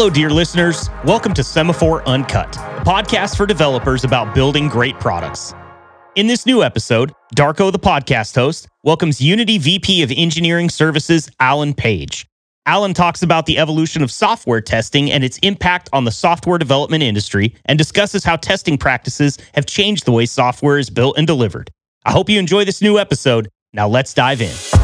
Hello, dear listeners. Welcome to Semaphore Uncut, a podcast for developers about building great products. In this new episode, Darko, the podcast host, welcomes Unity VP of Engineering Services, Alan Page. Alan talks about the evolution of software testing and its impact on the software development industry and discusses how testing practices have changed the way software is built and delivered. I hope you enjoy this new episode. Now let's dive in.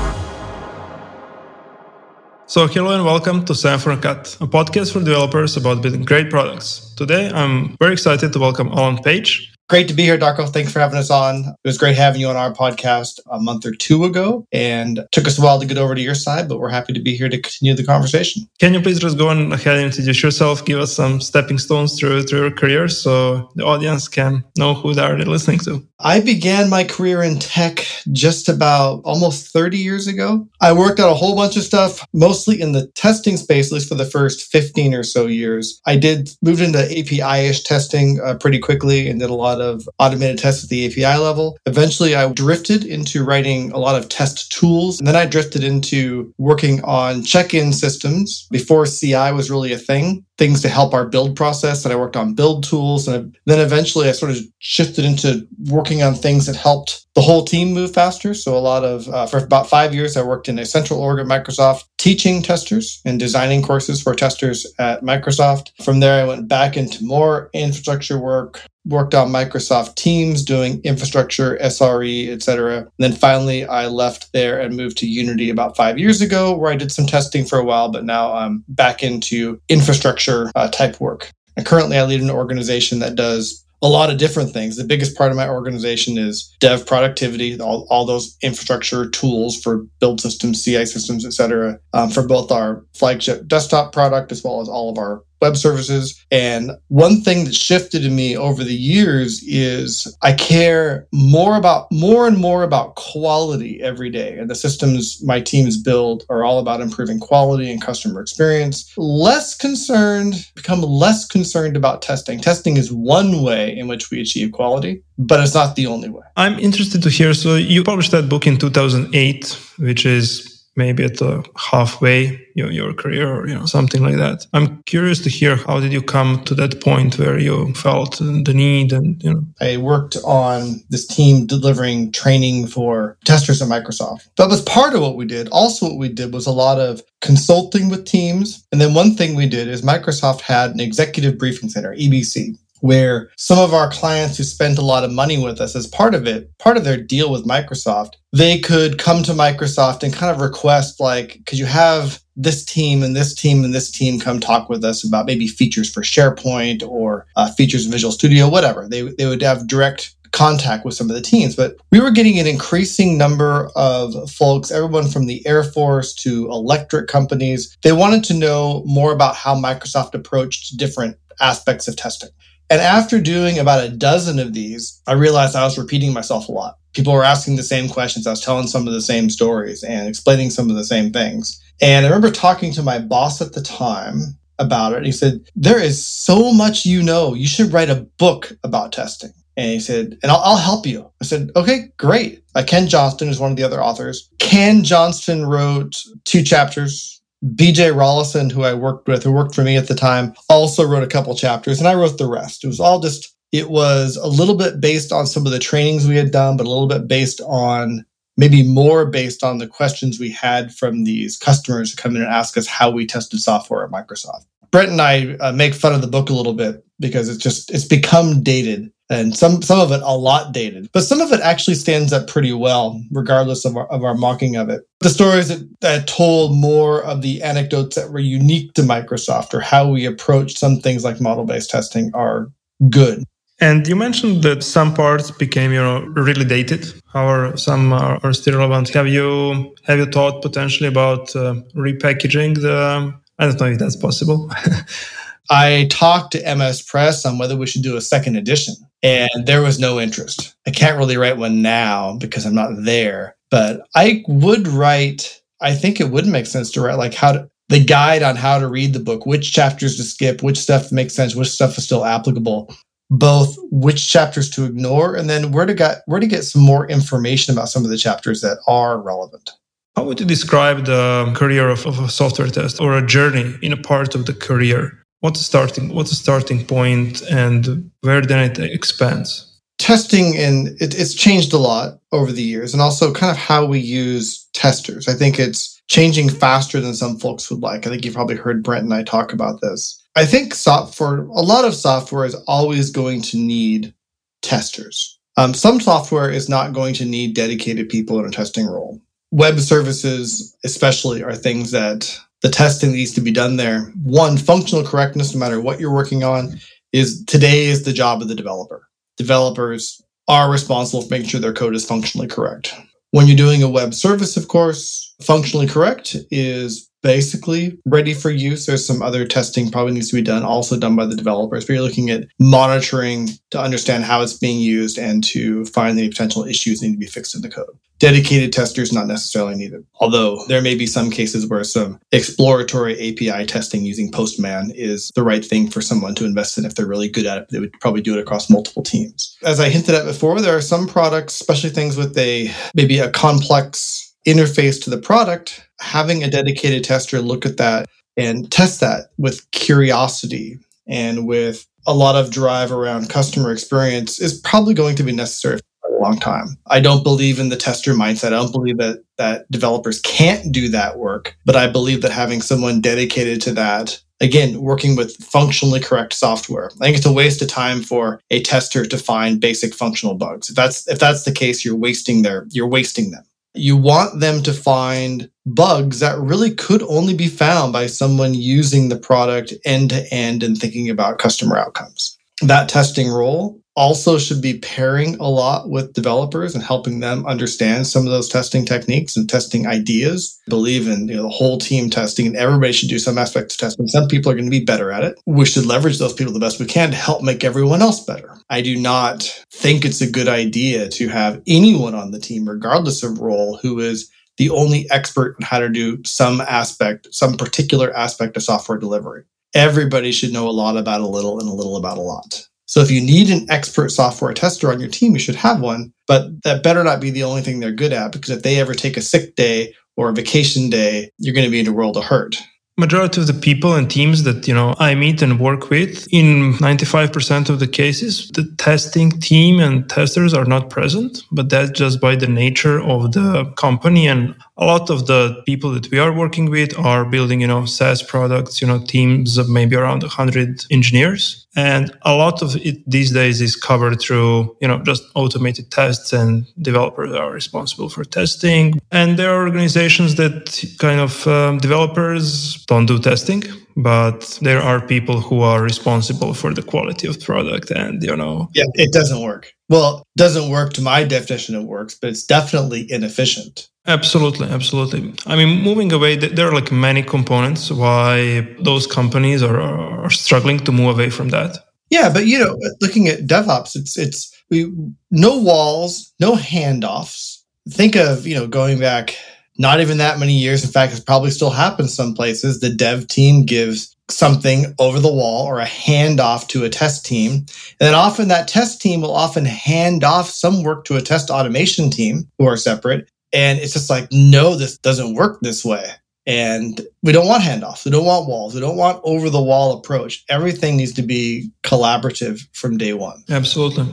So, hello and welcome to Semaphore Uncut, a podcast for developers about building great products. Today, I'm very excited to welcome Alan Page. Great to be here, Darko. Thanks for having us on. It was great having you on our podcast a month or two ago, and took us a while to get over to your side, but we're happy to be here to continue the conversation. Can you please just go on ahead and introduce yourself, give us some stepping stones through, through your career so the audience can know who they are listening to? I began my career in tech just about almost 30 years ago. I worked on a whole bunch of stuff, mostly in the testing space, at least for the first 15 or so years. I did moved into API-ish testing uh, pretty quickly and did a lot of automated tests at the API level. Eventually, I drifted into writing a lot of test tools. And then I drifted into working on check in systems before CI was really a thing, things to help our build process. And I worked on build tools. And then eventually, I sort of shifted into working on things that helped the whole team move faster. So, a lot of, uh, for about five years, I worked in a central org at Microsoft teaching testers and designing courses for testers at Microsoft. From there, I went back into more infrastructure work, worked on Microsoft Teams doing infrastructure, SRE, etc. And then finally, I left there and moved to Unity about five years ago, where I did some testing for a while, but now I'm back into infrastructure uh, type work. And currently, I lead an organization that does a lot of different things. The biggest part of my organization is dev productivity, all, all those infrastructure tools for build systems, CI systems, et cetera, um, for both our flagship desktop product as well as all of our web services. And one thing that shifted in me over the years is I care more about more and more about quality every day. And the systems my teams build are all about improving quality and customer experience. Less concerned, become less concerned about testing. Testing is one way in which we achieve quality, but it's not the only way. I'm interested to hear. So you published that book in 2008, which is maybe at the halfway your, your career or you know something like that. I'm curious to hear how did you come to that point where you felt the need and you know? I worked on this team delivering training for testers at microsoft. That was part of what we did. Also what we did was a lot of consulting with teams. And then one thing we did is microsoft had an executive briefing center ebc where some of our clients who spent a lot of money with us as part of it, part of their deal with Microsoft, they could come to Microsoft and kind of request, like, could you have this team and this team and this team come talk with us about maybe features for SharePoint or uh, features in Visual Studio, whatever. They, they would have direct contact with some of the teams, but we were getting an increasing number of folks, everyone from the Air Force to electric companies. They wanted to know more about how Microsoft approached different aspects of testing. And after doing about a dozen of these, I realized I was repeating myself a lot. People were asking the same questions. I was telling some of the same stories and explaining some of the same things. And I remember talking to my boss at the time about it. He said, There is so much you know. You should write a book about testing. And he said, and I'll, I'll, help you. I said, okay, great. Uh, Ken Johnston is one of the other authors. Ken Johnston wrote two chapters BJ Rollison, who I worked with, who worked for me at the time, also wrote a couple chapters, and I wrote the rest. It was all just, it was a little bit based on some of the trainings we had done, but a little bit based on maybe more based on the questions we had from these customers who come in and ask us how we tested software at Microsoft. Brent and I uh, make fun of the book a little bit because it's just it's become dated and some some of it a lot dated but some of it actually stands up pretty well regardless of our, of our mocking of it. The stories that, that told more of the anecdotes that were unique to microsoft or how we approached some things like model-based testing are good. And you mentioned that some parts became you know really dated. However some are, are still relevant? Have you have you thought potentially about uh, repackaging the i don't know if that's possible I talked to MS Press on whether we should do a second edition, and there was no interest. I can't really write one now because I'm not there, but I would write. I think it would make sense to write like how to the guide on how to read the book, which chapters to skip, which stuff makes sense, which stuff is still applicable, both which chapters to ignore, and then where to get where to get some more information about some of the chapters that are relevant. How would you describe the career of, of a software test or a journey in a part of the career? What's the starting? What's the starting point, and where then it expands? Testing and it, it's changed a lot over the years, and also kind of how we use testers. I think it's changing faster than some folks would like. I think you've probably heard Brent and I talk about this. I think software, a lot of software is always going to need testers. Um, some software is not going to need dedicated people in a testing role. Web services, especially, are things that the testing needs to be done there. One, functional correctness, no matter what you're working on, is today is the job of the developer. Developers are responsible for making sure their code is functionally correct. When you're doing a web service, of course, functionally correct is basically ready for use. There's some other testing probably needs to be done, also done by the developers. But you're looking at monitoring to understand how it's being used and to find any potential issues need to be fixed in the code. Dedicated testers not necessarily needed, although there may be some cases where some exploratory API testing using Postman is the right thing for someone to invest in if they're really good at it. They would probably do it across multiple teams. As I hinted at before, there are some products, especially things with a maybe a complex interface to the product, having a dedicated tester look at that and test that with curiosity and with a lot of drive around customer experience is probably going to be necessary long time. I don't believe in the tester mindset. I don't believe that that developers can't do that work, but I believe that having someone dedicated to that again working with functionally correct software i think it's a waste of time for a tester to find basic functional bugs if that's if that's the case you're wasting their you're wasting them you want them to find bugs that really could only be found by someone using the product end to end and thinking about customer outcomes. That testing role also should be pairing a lot with developers and helping them understand some of those testing techniques and testing ideas. I believe in you know, the whole team testing and everybody should do some aspect of testing. Some people are going to be better at it. We should leverage those people the best we can to help make everyone else better. I do not think it's a good idea to have anyone on the team, regardless of role, who is the only expert in how to do some aspect, some particular aspect of software delivery. Everybody should know a lot about a little and a little about a lot. So if you need an expert software tester on your team, you should have one, but that better not be the only thing they're good at because if they ever take a sick day or a vacation day, you're going to be in a world of hurt. Majority of the people and teams that you know i meet and work with in 95% of the cases the testing team and testers are not present but that's just by the nature of the company. And a lot of the people that we are working with are building you know saas products you know teams of maybe around 100 engineers and a lot of it these days is covered through you know just automated tests and developers are responsible for testing. And there are organizations that kind of um, developers don't do testing but there are people who are responsible for the quality of product and you know. Yeah it doesn't work. Well doesn't work to my definition of works but it's definitely inefficient absolutely absolutely i mean moving away there are like many components why those companies are, are struggling to move away from that yeah but you know looking at devops it's it's we, no walls no handoffs think of you know going back not even that many years. In fact, it probably still happens some places. The dev team gives something over the wall or a handoff to a test team. And then often that test team will often hand off some work to a test automation team who are separate. And it's just like, no, this doesn't work this way. And we don't want handoffs. We don't want walls. We don't want over the wall approach. Everything needs to be collaborative from day one. Absolutely.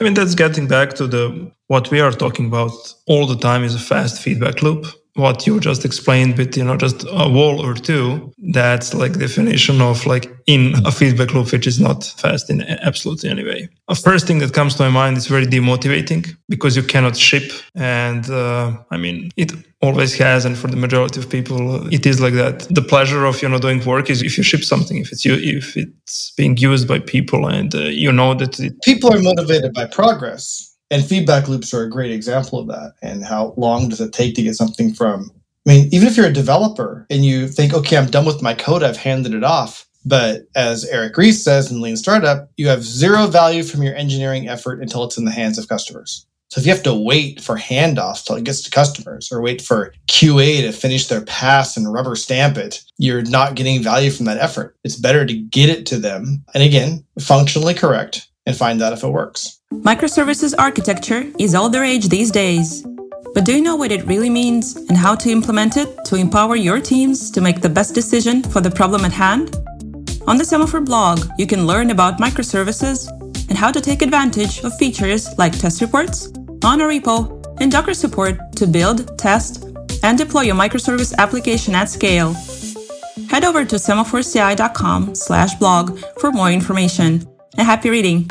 I mean, that's getting back to the what we are talking about all the time is a fast feedback loop what you just explained with you know just a wall or two that's like definition of like in a feedback loop which is not fast in absolutely any way. A first thing that comes to my mind is very demotivating because you cannot ship. And uh, i mean it always has and for the majority of people it is like that. The pleasure of you know doing work is if you ship something if it's you if it's being used by people and uh, you know that it, people are motivated by progress and feedback loops are a great example of that. And how long does it take to get something from? I mean, even if you're a developer and you think, okay, I'm done with my code, I've handed it off. But as Eric Ries says in Lean Startup, you have zero value from your engineering effort until it's in the hands of customers. So if you have to wait for handoffs till it gets to customers or wait for QA to finish their pass and rubber stamp it, you're not getting value from that effort. It's better to get it to them. And again, functionally correct and find out if it works. Microservices architecture is all the rage these days. But do you know what it really means and how to implement it to empower your teams to make the best decision for the problem at hand? On the Semaphore blog, you can learn about microservices and how to take advantage of features like test reports, monorepo, and Docker support to build, test, and deploy your microservice application at scale. Head over to semaphoreci.com slash blog for more information. And happy reading!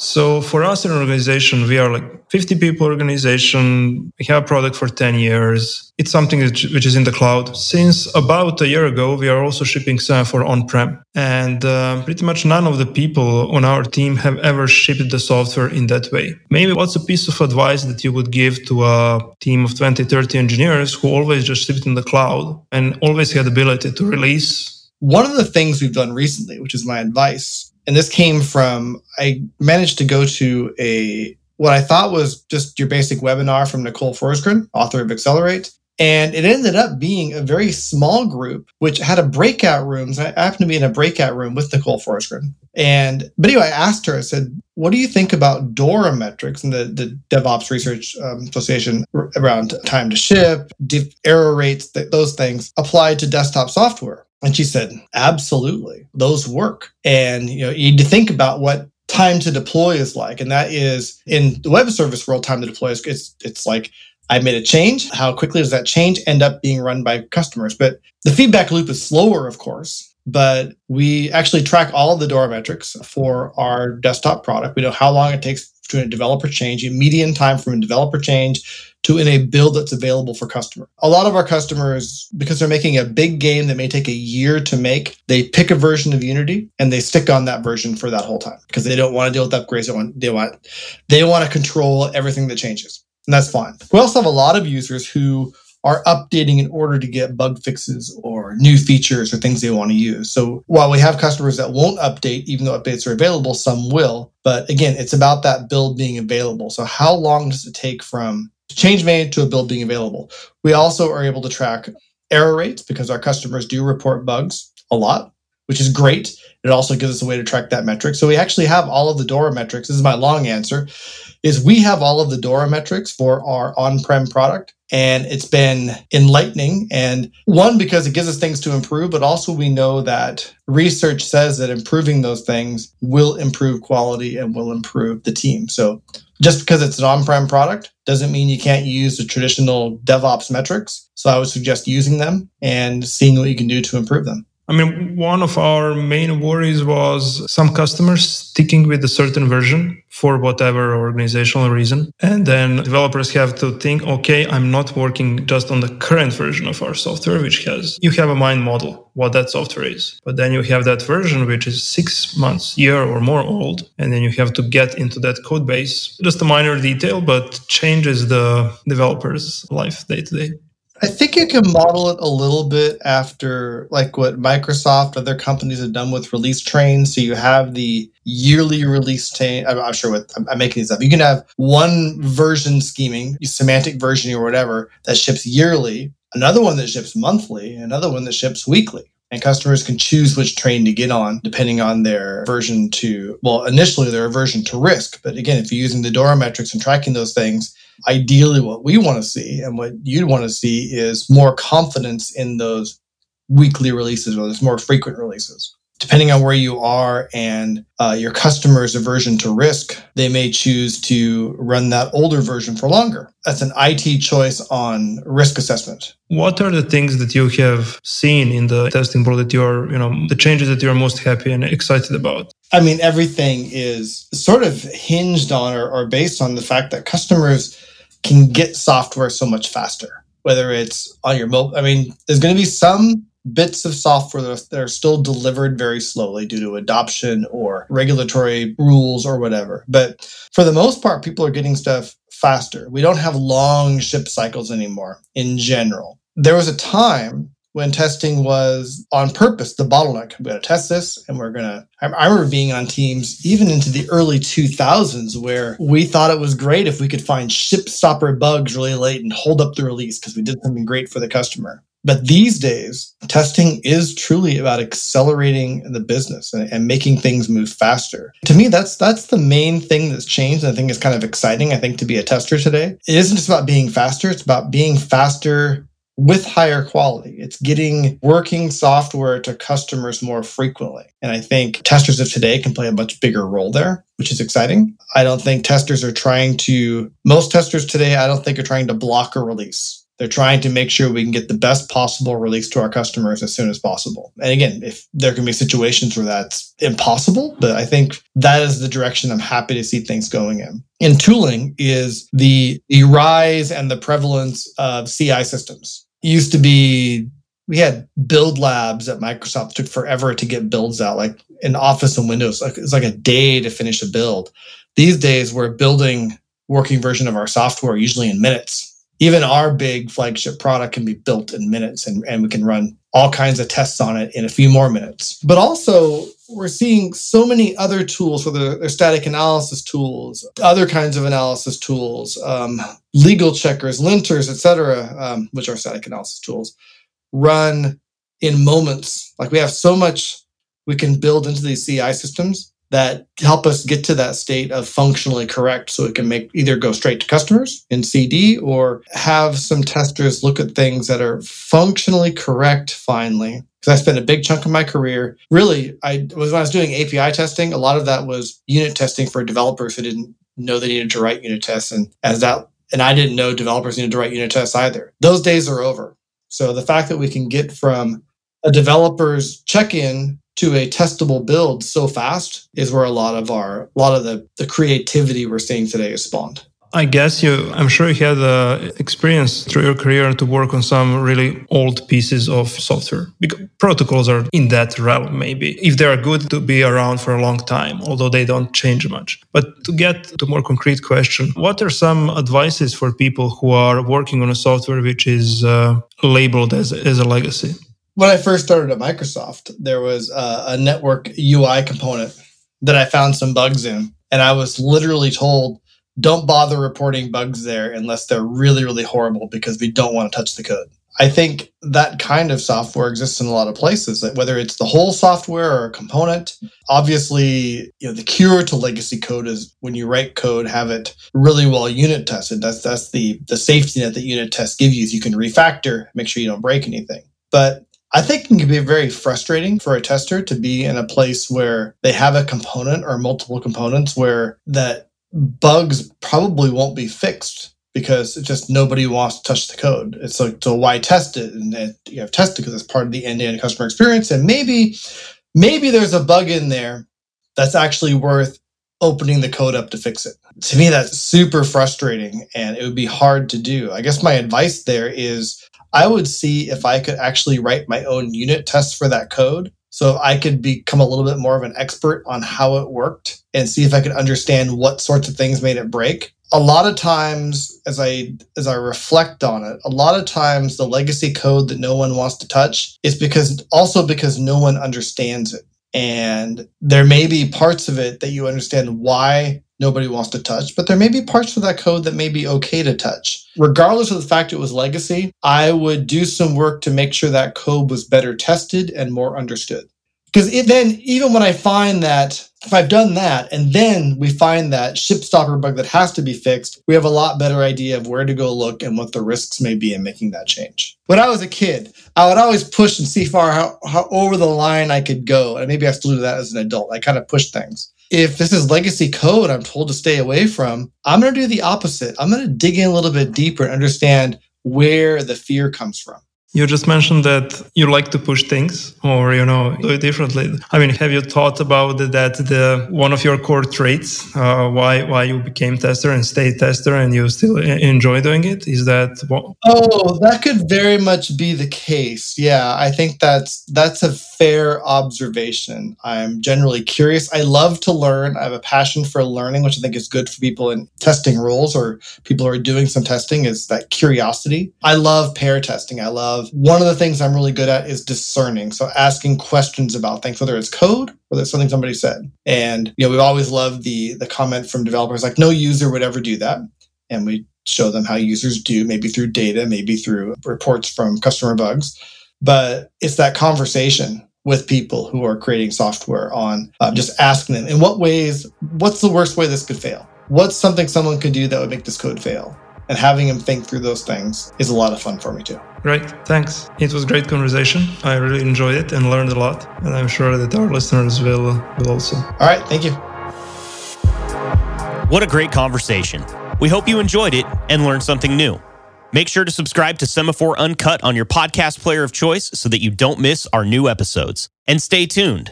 So for us in an organization, we are like 50 people organization. We have a product for 10 years. It's something which is in the cloud. Since about a year ago, we are also shipping Semaphore on-prem. And uh, pretty much none of the people on our team have ever shipped the software in that way. Maybe what's a piece of advice that you would give to a team of 20, 30 engineers who always just shipped in the cloud and always had the ability to release one of the things we've done recently, which is my advice, and this came from I managed to go to a what I thought was just your basic webinar from Nicole Forsgren, author of Accelerate. And it ended up being a very small group, which had a breakout rooms. I happened to be in a breakout room with Nicole Forsgren. And, but anyway, I asked her, I said, what do you think about DORA metrics and the, the DevOps Research um, Association around time to ship, error rates, th- those things applied to desktop software? And she said, absolutely, those work. And you know, you need to think about what time to deploy is like. And that is in the web service world, time to deploy is it's it's like I made a change. How quickly does that change end up being run by customers? But the feedback loop is slower, of course. But we actually track all of the DORA metrics for our desktop product. We know how long it takes to a developer change, a median time from a developer change to in a build that's available for customer. A lot of our customers, because they're making a big game that may take a year to make, they pick a version of Unity and they stick on that version for that whole time because they don't want to deal with upgrades. They want they want they want to control everything that changes. And that's fine. We also have a lot of users who are updating in order to get bug fixes or new features or things they want to use. So while we have customers that won't update, even though updates are available, some will. But again, it's about that build being available. So how long does it take from change made to a build being available. We also are able to track error rates because our customers do report bugs a lot, which is great. It also gives us a way to track that metric. So we actually have all of the DORA metrics. This is my long answer is we have all of the DORA metrics for our on-prem product and it's been enlightening. And one because it gives us things to improve but also we know that research says that improving those things will improve quality and will improve the team. So just because it's an on-prem product doesn't mean you can't use the traditional devops metrics. So i would suggest using them and seeing what you can do to improve them I mean, one of our main worries was some customers sticking with a certain version for whatever organizational reason. And then developers have to think, okay, I'm not working just on the current version of our software, which has, you have a mind model what that software is. But then you have that version, which is six months, year or more old. And then you have to get into that code base. Just a minor detail, but changes the developer's life day to day. I think you can model it a little bit after like what Microsoft, other companies have done with release trains. So you have the yearly release train. I'm sure what I'm making these up. You can have one version scheming, semantic versioning or whatever that ships yearly, another one that ships monthly, another one that ships weekly. And customers can choose which train to get on depending on their version to, well, initially their aversion to risk. But again, if you're using the DORA metrics and tracking those things, ideally what we want to see and what you'd want to see is more confidence in those weekly releases or those more frequent releases depending on where you are and uh, your customer's aversion to risk, they may choose to run that older version for longer. That's an IT choice on risk assessment. What are the things that you have seen in the testing board that you're, you know, the changes that you're most happy and excited about? I mean, everything is sort of hinged on or, or based on the fact that customers can get software so much faster, whether it's on your mobile. I mean, there's going to be some bits of software that are still delivered very slowly due to adoption or regulatory rules or whatever. But for the most part, people are getting stuff faster. We don't have long ship cycles anymore in general. There was a time when testing was on purpose the bottleneck. We're going to test this and we're going to. I remember being on teams even into the early 2000s where we thought it was great if we could find ship stopper bugs really late and hold up the release because we did something great for the customer. But these days, testing is truly about accelerating the business and, and, making things move faster. To me, that's that's the main thing that's changed. And I think is kind of exciting. I think to be a tester today, it isn't just about being faster; it's about being faster with higher quality. It's getting working software to customers more frequently. And I think testers of today can play a much bigger role there, which is exciting. I don't think testers are trying to, most testers today, I don't think are trying to block a release. They're trying to make sure we can get the best possible release to our customers as soon as possible. And again, if there can be situations where that's impossible, but I think that is the direction I'm happy to see things going in. In tooling is the, the rise and the prevalence of CI systems. Used to be we had build labs at Microsoft. It took forever to get builds out, like in Office and Windows. It's like a day to finish a build. These days, we're building working version of our software usually in minutes even our big flagship product can be built in minutes and, and we can run all kinds of tests on it in a few more minutes. But also, we're seeing so many other tools, whether they're static analysis tools, other kinds of analysis tools, um, legal checkers, linters, etc., um, which are static analysis tools, run in moments. Like we have so much we can build into these CI systems that help us get to that state of functionally correct so it can make either go straight to customers in CD or have some testers look at things that are functionally correct finally. Because I spent a big chunk of my career, really, I was when I was doing API testing, a lot of that was unit testing for developers who didn't know they needed to write unit tests. And as that and I didn't know developers needed to write unit tests either. Those days are over. So the fact that we can get from a developer's check-in to a testable build so fast is where a lot of our a lot of the, the creativity we're seeing today is spawned I guess you, I'm sure you had the experience through your career to work on some really old pieces of software. Because protocols are in that realm, maybe. If they are good to be around for a long time, although they don't change much. But to get to more concrete question, what are some advices for people who are working on a software which is uh, labeled as, as a legacy? When I first started at Microsoft, there was a, a network UI component that I found some bugs in. And I was literally told, don't bother reporting bugs there unless they're really, really horrible because we don't want to touch the code. I think that kind of software exists in a lot of places, whether it's the whole software or a component. Obviously, you know, the cure to legacy code is when you write code, have it really well unit tested. That's that's the the safety net that unit tests give you. Is you can refactor, make sure you don't break anything. But I think it can be very frustrating for a tester to be in a place where they have a component or multiple components where that bugs probably won't be fixed because it's just nobody wants to touch the code. It's like, so why test it? And it, you have tested because it's part of the end-to-end customer experience. And maybe, maybe there's a bug in there that's actually worth opening the code up to fix it. To me, that's super frustrating and it would be hard to do. I guess my advice there is I would see if I could actually write my own unit tests for that code. So I could become a little bit more of an expert on how it worked and see if I could understand what sorts of things made it break. A lot of times as I as I reflect on it, a lot of times the legacy code that no one wants to touch is because also because no one understands it. And there may be parts of it that you understand why nobody wants to touch, but there may be parts of that code that may be okay to touch. Regardless of the fact it was legacy, I would do some work to make sure that code was better tested and more understood. Because then, even when I find that, if I've done that, and then we find that ship stopper bug that has to be fixed, we have a lot better idea of where to go look and what the risks may be in making that change. When I was a kid, I would always push and see far how, how over the line I could go. And maybe I still do that as an adult. I kind of push things if this is legacy code I'm told to stay away from, I'm going to do the opposite. I'm going to dig in a little bit deeper and understand where the fear comes from. You just mentioned that you like to push things or, you know, do it differently. I mean, have you thought about that the one of your core traits, uh, why, why you became tester and stay tester and you still enjoy doing it? Is that what? Oh, that could very much be the case. Yeah. I think that's, that's a fair observation. I'm generally curious. I love to learn. I have a passion for learning, which I think is good for people in testing roles or people who are doing some testing is that curiosity. I love pair testing. I love one of the things I'm really good at is discerning. So asking questions about things, whether it's code or it's something somebody said. And you know, we've always loved the the comment from developers like no user would ever do that. And we show them how users do, maybe through data, maybe through reports from customer bugs. But it's that conversation with people who are creating software on uh, just asking them in what ways, what's the worst way this could fail? What's something someone could do that would make this code fail? And having them think through those things is a lot of fun for me too. Great, thanks. It was great conversation. I really enjoyed it and learned a lot, and I'm sure that our listeners will will also. All right, thank you. What a great conversation. We hope you enjoyed it and learned something new. Make sure to subscribe to Semaphore Uncut on your podcast player of choice so that you don't miss our new episodes. And stay tuned.